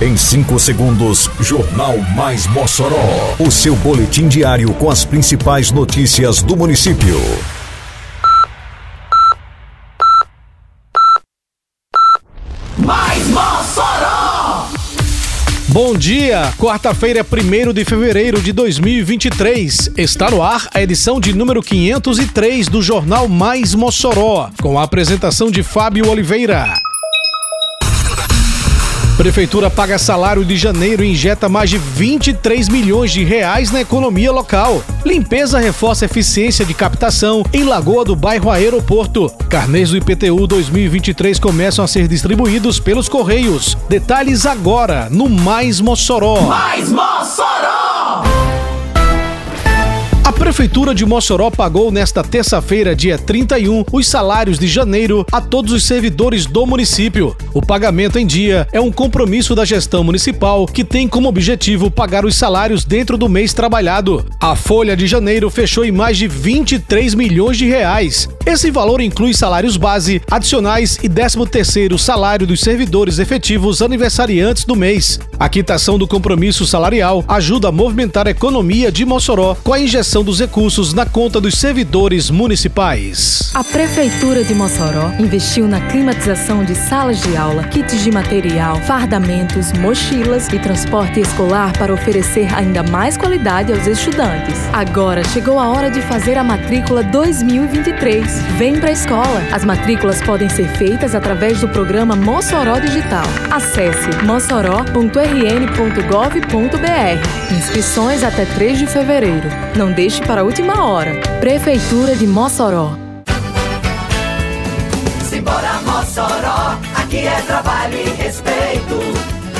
Em 5 segundos, Jornal Mais Mossoró. O seu boletim diário com as principais notícias do município. Mais Mossoró! Bom dia, quarta-feira, 1 de fevereiro de 2023. Está no ar a edição de número 503 do Jornal Mais Mossoró, com a apresentação de Fábio Oliveira. Prefeitura paga salário de janeiro e injeta mais de 23 milhões de reais na economia local. Limpeza reforça eficiência de captação em Lagoa do Bairro Aeroporto. Carnês do IPTU 2023 começam a ser distribuídos pelos Correios. Detalhes agora no Mais Mossoró. Mais Mossoró! A Prefeitura de Mossoró pagou nesta terça-feira, dia 31, os salários de janeiro a todos os servidores do município. O pagamento em dia é um compromisso da gestão municipal que tem como objetivo pagar os salários dentro do mês trabalhado. A folha de janeiro fechou em mais de 23 milhões de reais. Esse valor inclui salários base, adicionais e 13º salário dos servidores efetivos aniversariantes do mês. A quitação do compromisso salarial ajuda a movimentar a economia de Mossoró com a injeção recursos na conta dos servidores municipais. A Prefeitura de Mossoró investiu na climatização de salas de aula, kits de material, fardamentos, mochilas e transporte escolar para oferecer ainda mais qualidade aos estudantes. Agora chegou a hora de fazer a matrícula 2023. Vem para a escola. As matrículas podem ser feitas através do programa Mossoró Digital. Acesse mossoró.rn.gov.br. Inscrições até 3 de fevereiro. Não deixe para a última hora. Prefeitura de Mossoró. Simbora Mossoró, aqui é trabalho e respeito.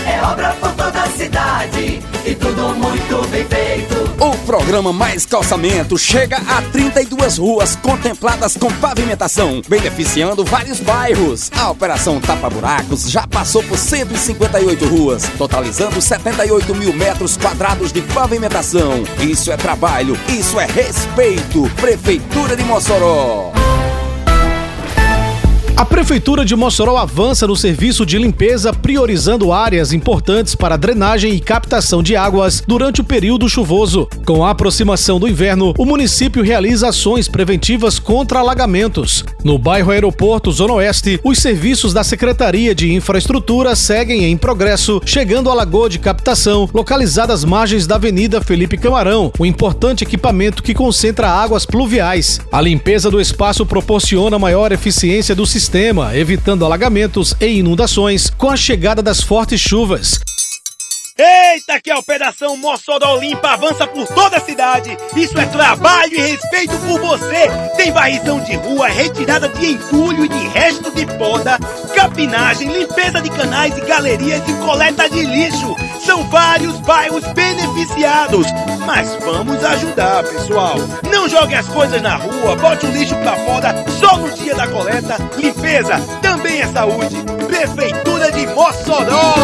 É obra por toda a cidade e programa Mais Calçamento chega a 32 ruas contempladas com pavimentação, beneficiando vários bairros. A Operação Tapa Buracos já passou por 158 ruas, totalizando 78 mil metros quadrados de pavimentação. Isso é trabalho, isso é respeito. Prefeitura de Mossoró. A Prefeitura de Mossoró avança no serviço de limpeza, priorizando áreas importantes para drenagem e captação de águas durante o período chuvoso. Com a aproximação do inverno, o município realiza ações preventivas contra alagamentos. No bairro Aeroporto Zona Oeste, os serviços da Secretaria de Infraestrutura seguem em progresso, chegando à lagoa de captação, localizada às margens da Avenida Felipe Camarão, um importante equipamento que concentra águas pluviais. A limpeza do espaço proporciona maior eficiência do sistema sistema, evitando alagamentos e inundações com a chegada das fortes chuvas. Eita, que a Operação Mossoró Limpa avança por toda a cidade. Isso é trabalho e respeito por você. Tem varrição de rua, retirada de entulho e de resto de poda, capinagem, limpeza de canais e galerias e coleta de lixo. São vários bairros beneficiados. Mas vamos ajudar, pessoal. Não jogue as coisas na rua, bote o lixo pra fora só no dia da coleta. Limpeza também é saúde. Prefeitura de Mossoró.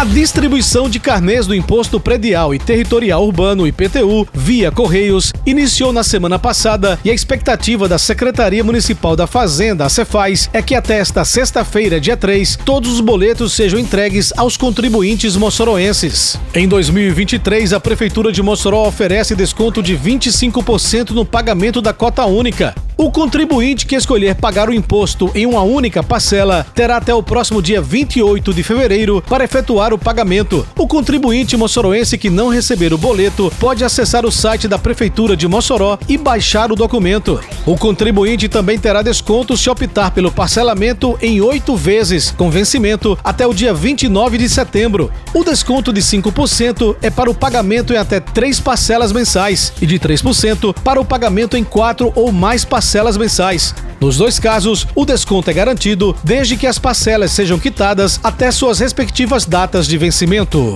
A distribuição de carnês do Imposto Predial e Territorial Urbano IPTU via Correios iniciou na semana passada e a expectativa da Secretaria Municipal da Fazenda, a Cefaz, é que até esta sexta-feira, dia 3, todos os boletos sejam entregues aos contribuintes moçoroenses. Em 2023, a Prefeitura de Mossoró oferece desconto de 25% no pagamento da cota única. O contribuinte que escolher pagar o imposto em uma única parcela terá até o próximo dia 28 de fevereiro para efetuar o pagamento. O contribuinte moçoroense que não receber o boleto pode acessar o site da Prefeitura de Mossoró e baixar o documento. O contribuinte também terá desconto se optar pelo parcelamento em oito vezes, com vencimento até o dia 29 de setembro. O desconto de 5% é para o pagamento em até três parcelas mensais e de 3% para o pagamento em quatro ou mais parcelas mensais. Nos dois casos, o desconto é garantido desde que as parcelas sejam quitadas até suas respectivas datas de vencimento.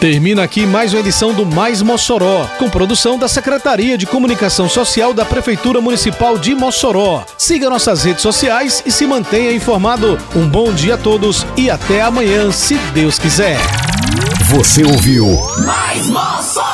Termina aqui mais uma edição do Mais Mossoró, com produção da Secretaria de Comunicação Social da Prefeitura Municipal de Mossoró. Siga nossas redes sociais e se mantenha informado. Um bom dia a todos e até amanhã, se Deus quiser. Você ouviu Mais Mossoró!